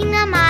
aqui na.